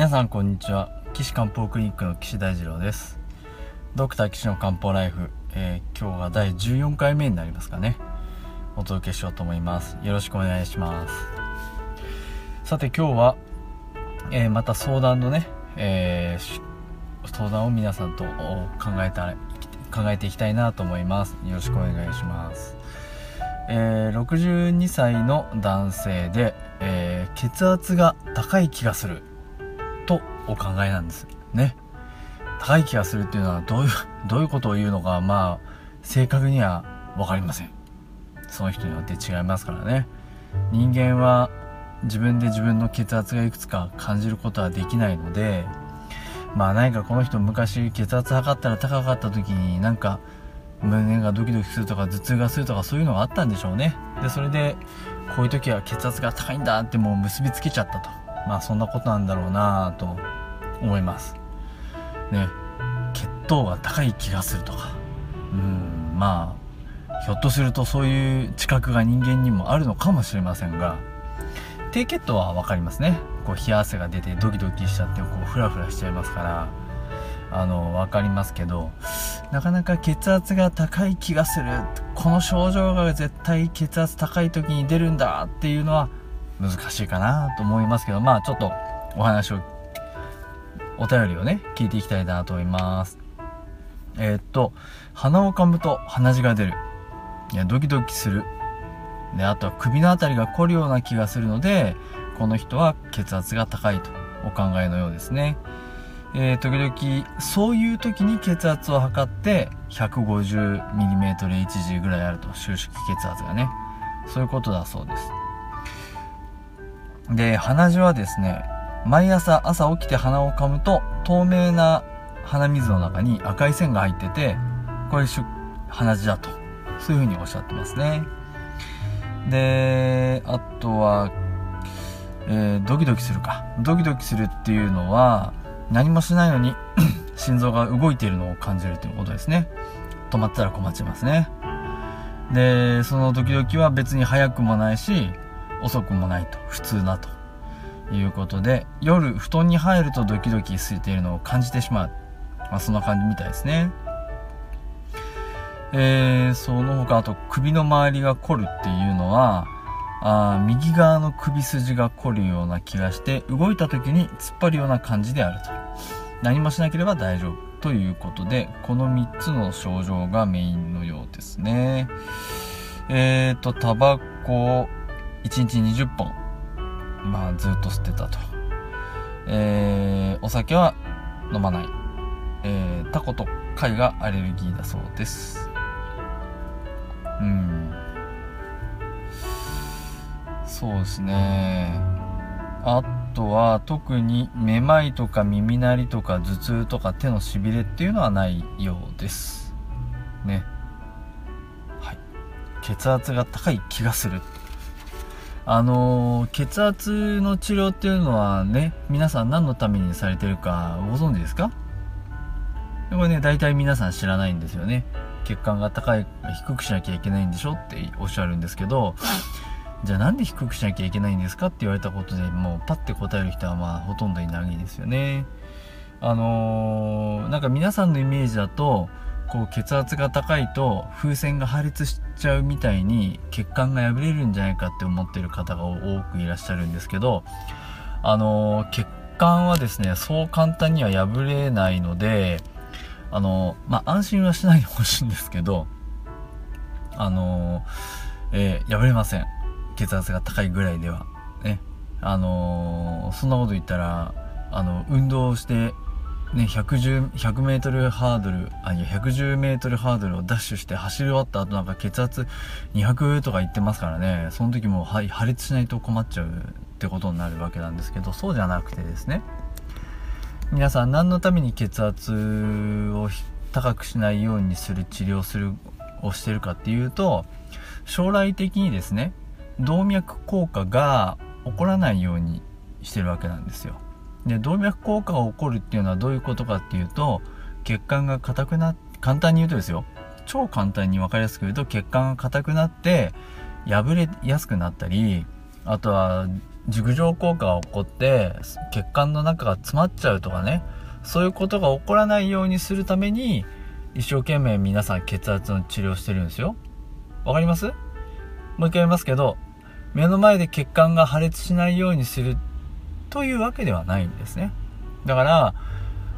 皆さんこんにちは。岸漢方クリニックの岸大二郎です。ドクター岸の漢方ライフ、えー、今日は第14回目になりますかね。お届けしようと思います。よろしくお願いします。さて今日は、えー、また相談のね、えー、相談を皆さんと考えた考えていきたいなと思います。よろしくお願いします。えー、62歳の男性で、えー、血圧が高い気がする。お考えなんですね。高い気がするっていうのはどういう どういうことを言うのかまあ正確には分かりません。その人によって違いますからね。人間は自分で自分の血圧がいくつか感じることはできないのでまあ何かこの人昔血圧測ったら高かった時になんか胸がドキドキするとか頭痛がするとかそういうのがあったんでしょうね。でそれでこういう時は血圧が高いんだってもう結びつけちゃったと。まあそんなことなんだろうなと思います。ね。血糖が高い気がするとか。うん。まあひょっとするとそういう知覚が人間にもあるのかもしれませんが。低血糖は分かりますね。こう冷や汗が出てドキドキしちゃってこうフラフラしちゃいますから。あの分かりますけどなかなか血圧が高い気がする。この症状が絶対血圧高い時に出るんだっていうのは難しいかなと思いますけどまあちょっとお話をお便りをね聞いていきたいなと思います。えー、っと鼻をかむと鼻血が出る。いやドキドキする。であとは首の辺りが凝るような気がするのでこの人は血圧が高いとお考えのようですね。えー、時々そういう時に血圧を測って 150mmHg ぐらいあると収縮血圧がね。そういうことだそうです。で鼻血はですね毎朝朝起きて鼻をかむと透明な鼻水の中に赤い線が入っててこれ鼻血だと。そういうふうにおっしゃってますね。であとは、えー、ドキドキするか。ドキドキするっていうのは何もしないのに 心臓が動いているのを感じるということですね。止まったら困っちゃいますね。でそのドキドキは別に早くもないし遅くもないと普通だということで夜布団に入るとドキドキしているのを感じてしまう、まあ、そんな感じみたいですね。えー、その他あと首の周りが凝るっていうのはあ右側の首筋が凝るような気がして動いた時に突っ張るような感じであると。何もしなければ大丈夫ということでこの3つの症状がメインのようですね。えーとタバコ1日20本。まあずっと吸ってたと。えー、お酒は飲まない。えー、タコと貝がアレルギーだそうです。うん。そうですね。あとは特にめまいとか耳鳴りとか頭痛とか手のしびれっていうのはないようです。ね。はい。血圧が高い気がする。あの、血圧の治療っていうのはね皆さん何のためにされてるかご存知ですか？これね大体皆さん知らないんですよね。血管が高い低くしなきゃいけないんでしょ？っておっしゃるんですけどじゃあなんで低くしなきゃいけないんですか？って言われたことでもうパッて答える人はまあほとんどいないですよね。あのー、なんか皆さんのイメージだとこう血圧が高いと風船が破裂してちゃうみたいに血管が破れるんじゃないかって思ってる方が多くいらっしゃるんですけどあの血管はですねそう簡単には破れないのであのまあ安心はしないでほしいんですけどあのえー、破れません。血圧が高いぐらいでは。ね。あのそんなこと言ったらあの運動してね、110、100メートルハードル、あ、いや、110メートルハードルをダッシュして走り終わった後なんか血圧200とか言ってますからね、その時も、はい、破裂しないと困っちゃうってことになるわけなんですけど、そうじゃなくてですね、皆さん何のために血圧を高くしないようにする治療する、をしてるかっていうと、将来的にですね、動脈硬化が起こらないようにしてるわけなんですよ。で動脈硬化が起こるっていうのはどういうことかっていうと血管が硬くな簡単に言うとですよ。超簡単に分かりやすく言うと血管が硬くなって破れやすくなったりあとは熟女効果が起こって血管の中が詰まっちゃうとかね。そういうことが起こらないようにするために一生懸命皆さん血圧の治療してるんですよ。わかります？もう一回言いますけど目の前で血管が破裂しないようにするというわけではないんですね。だから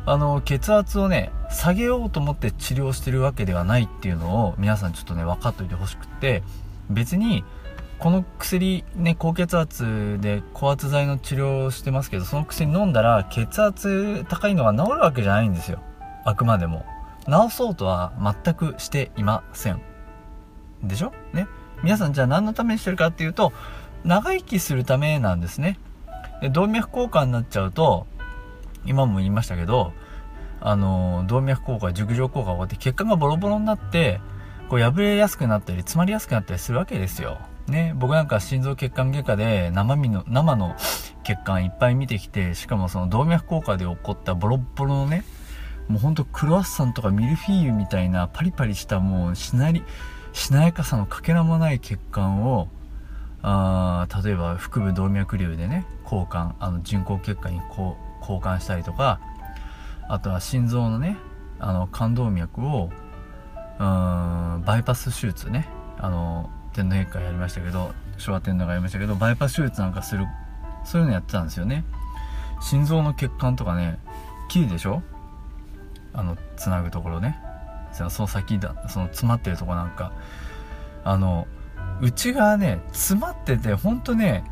あの血圧をね下げようと思って治療してるわけではないっていうのを皆さんちょっとね分かっといてほしくって別にこの薬ね高血圧で高圧剤の治療をしてますけどその薬飲んだら血圧高いのが治るわけじゃないんですよ。あくまでも。治そうとは全くしていません。でしょ？ね？皆さんじゃあ何のためにしてるかっていうと長生きするためなんですね。で動脈硬化になっちゃうと今も言いましたけどあの動脈硬化熟女硬化が起こって血管がボロボロになってこう破れやすくなったり詰まりやすくなったりするわけですよ。ね、僕なんか心臓血管外科で生身の生の血管いっぱい見てきてしかもその動脈硬化で起こったボロボロのねもうほんとクロワッサンとかミルフィーユみたいなパリパリしたもうしなりしなやかさのかけらもない血管をあ例えば腹部動脈瘤でね交換あの人工血管にこう交換したりとかあとは心臓のねあの冠動脈をうんバイパス手術ねあの天皇陛下やりましたけど昭和天皇がやりましたけどバイパス手術なんかするそういうのやってたんですよね。心臓の血管とかね切るでしょ？あのつなぐところね。その先だその詰まってるとこなんか。あの内側ね詰まっててほんとね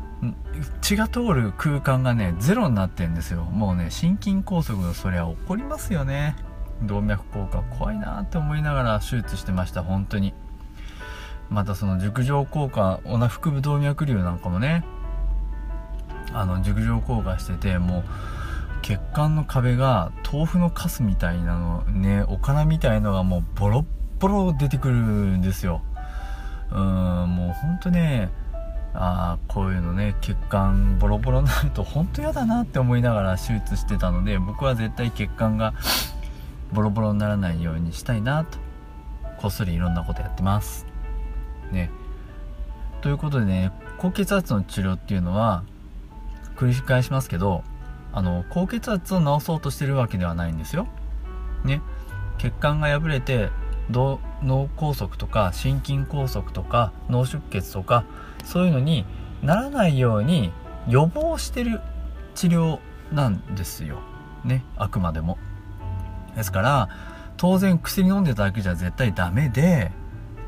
血が通る空間がねゼロになってんですよ。もうね心筋梗塞がそりゃ起こりますよね。動脈硬化怖いなって思いながら手術してました本当に。またその熟女効果オナ腹部動脈瘤なんかもねあの熟女効果しててもう血管の壁が豆腐のカスみたいなのねおからみたいのがもうボロッボロ出てくるんですよ。うんもうほんとねああこういうのね血管ボロボロになると本当嫌だなって思いながら手術してたので僕は絶対血管がボロボロにならないようにしたいなと。こっそりいろんなことやってます。ね。ということでね高血圧の治療っていうのは繰り返しますけどあの高血圧を治そうとしてるわけではないんですよ。ね。血管が破れて脳梗塞とか心筋梗塞とか脳出血とかそういうのにならないように予防してる治療なんですよねあくまでもですから当然薬飲んでただけじゃ絶対ダメで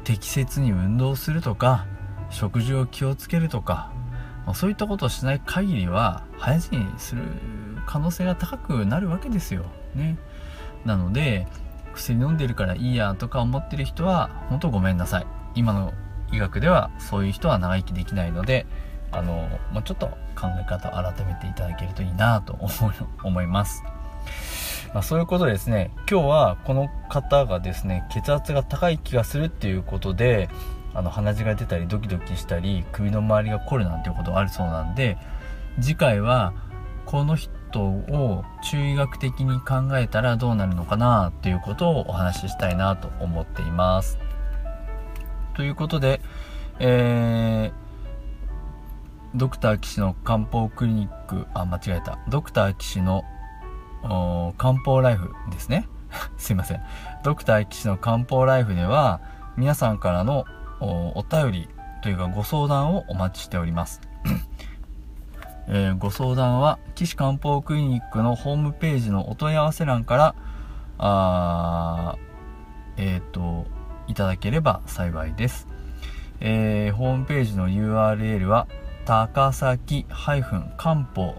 適切に運動するとか食事を気をつけるとかそういったことをしない限りは早死にする可能性が高くなるわけですよ。ね。なので薬飲んでるからいいやとか思ってる人は本当ごめんなさい。今の医学ではそういう人は長生きできないのであのもうちょっと考え方を改めていただけるといいなと 思います。まあ、そういうことでですね今日はこの方がですね血圧が高い気がするっていうことであの鼻血が出たりドキドキしたり首の周りが凝るなんていうことがあるそうなんで次回はこの人を中医学的に考えたらどうなるのかなっていうことをお話ししたいなと思っています。ということで、えー、ドクター岸の漢方クリニック、あ、間違えた。ドクター岸の漢方ライフですね。すいません。ドクター岸の漢方ライフでは、皆さんからのお便りというかご相談をお待ちしております。えー、ご相談は、岸漢方クリニックのホームページのお問い合わせ欄から、あえっ、ー、と、いただければ幸いです。えー、ホームページの URL は、高崎漢方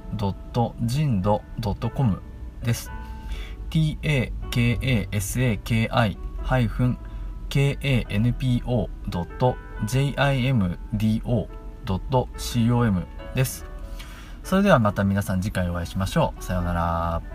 人度 .com です。takasaki-kanpo.jimdo.com です。それではまた皆さん次回お会いしましょう。さようなら。